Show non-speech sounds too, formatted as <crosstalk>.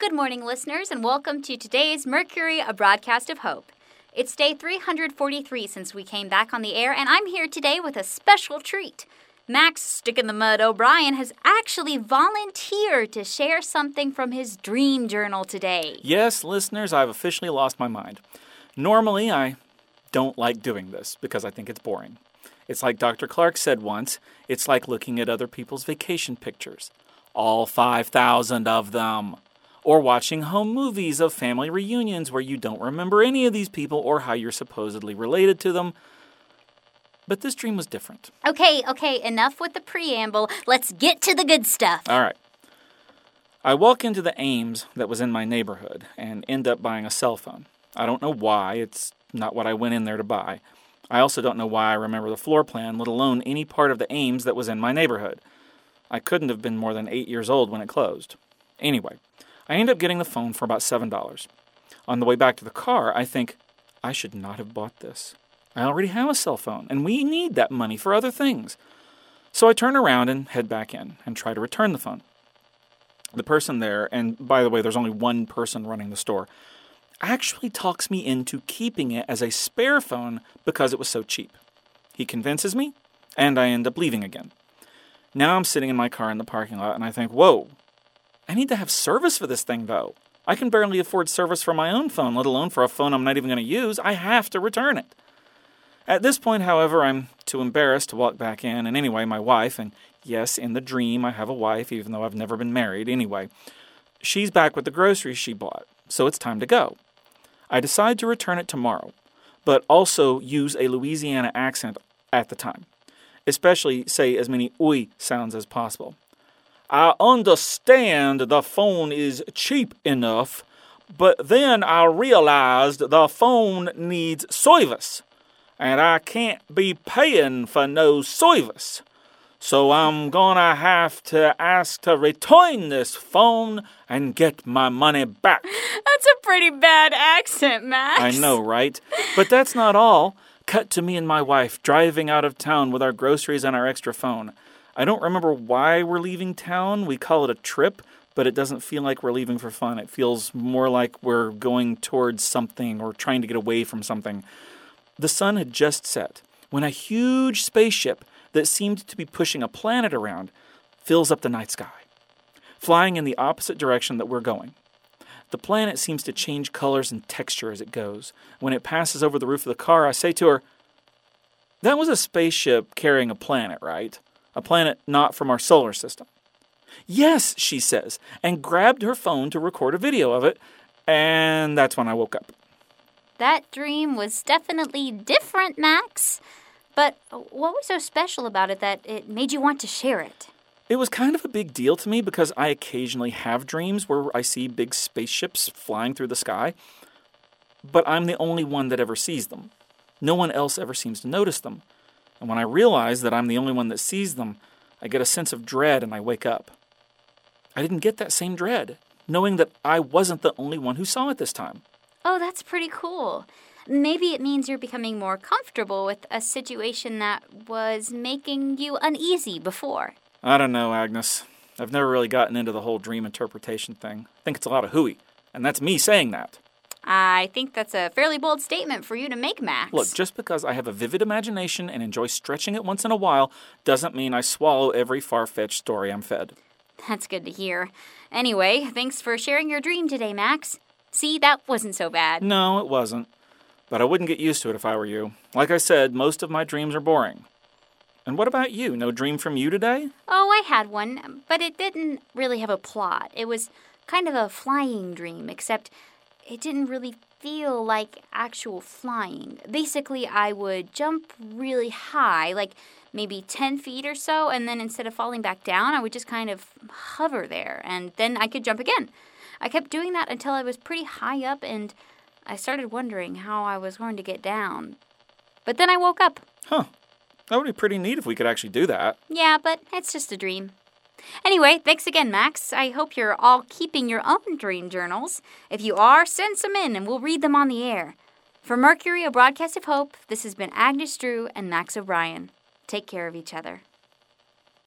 Good morning, listeners, and welcome to today's Mercury, a broadcast of hope. It's day 343 since we came back on the air, and I'm here today with a special treat. Max Stick in the Mud O'Brien has actually volunteered to share something from his dream journal today. Yes, listeners, I've officially lost my mind. Normally, I don't like doing this because I think it's boring. It's like Dr. Clark said once it's like looking at other people's vacation pictures, all 5,000 of them. Or watching home movies of family reunions where you don't remember any of these people or how you're supposedly related to them. But this dream was different. Okay, okay, enough with the preamble. Let's get to the good stuff. All right. I walk into the Ames that was in my neighborhood and end up buying a cell phone. I don't know why, it's not what I went in there to buy. I also don't know why I remember the floor plan, let alone any part of the Ames that was in my neighborhood. I couldn't have been more than eight years old when it closed. Anyway, I end up getting the phone for about $7. On the way back to the car, I think, I should not have bought this. I already have a cell phone, and we need that money for other things. So I turn around and head back in and try to return the phone. The person there, and by the way, there's only one person running the store, actually talks me into keeping it as a spare phone because it was so cheap. He convinces me, and I end up leaving again. Now I'm sitting in my car in the parking lot, and I think, whoa, I need to have service for this thing, though. I can barely afford service for my own phone, let alone for a phone I'm not even going to use. I have to return it. At this point, however, I'm too embarrassed to walk back in, and anyway, my wife, and yes, in the dream, I have a wife, even though I've never been married, anyway, she's back with the groceries she bought, so it's time to go. I decide to return it tomorrow, but also use a Louisiana accent at the time, especially say as many oi sounds as possible. I understand the phone is cheap enough, but then I realized the phone needs service and I can't be paying for no service. So I'm gonna have to ask to return this phone and get my money back. <laughs> That's a pretty bad accent, Max. I know, right? But that's not all. Cut to me and my wife driving out of town with our groceries and our extra phone. I don't remember why we're leaving town. We call it a trip, but it doesn't feel like we're leaving for fun. It feels more like we're going towards something or trying to get away from something. The sun had just set when a huge spaceship that seemed to be pushing a planet around fills up the night sky, flying in the opposite direction that we're going. The planet seems to change colors and texture as it goes. When it passes over the roof of the car, I say to her, That was a spaceship carrying a planet, right? A planet not from our solar system. Yes, she says, and grabbed her phone to record a video of it, and that's when I woke up. That dream was definitely different, Max. But what was so special about it that it made you want to share it? It was kind of a big deal to me because I occasionally have dreams where I see big spaceships flying through the sky, but I'm the only one that ever sees them. No one else ever seems to notice them. And when I realize that I'm the only one that sees them, I get a sense of dread and I wake up. I didn't get that same dread, knowing that I wasn't the only one who saw it this time. Oh, that's pretty cool. Maybe it means you're becoming more comfortable with a situation that was making you uneasy before. I don't know, Agnes. I've never really gotten into the whole dream interpretation thing. I think it's a lot of hooey, and that's me saying that. I think that's a fairly bold statement for you to make, Max. Look, just because I have a vivid imagination and enjoy stretching it once in a while doesn't mean I swallow every far fetched story I'm fed. That's good to hear. Anyway, thanks for sharing your dream today, Max. See, that wasn't so bad. No, it wasn't. But I wouldn't get used to it if I were you. Like I said, most of my dreams are boring. And what about you? No dream from you today? Oh, I had one, but it didn't really have a plot. It was kind of a flying dream, except it didn't really feel like actual flying. Basically, I would jump really high, like maybe 10 feet or so, and then instead of falling back down, I would just kind of hover there, and then I could jump again. I kept doing that until I was pretty high up and I started wondering how I was going to get down. But then I woke up. Huh. That would be pretty neat if we could actually do that. Yeah, but it's just a dream. Anyway, thanks again, Max. I hope you're all keeping your own dream journals. If you are, send some in and we'll read them on the air. For Mercury, a broadcast of hope, this has been Agnes Drew and Max O'Brien. Take care of each other.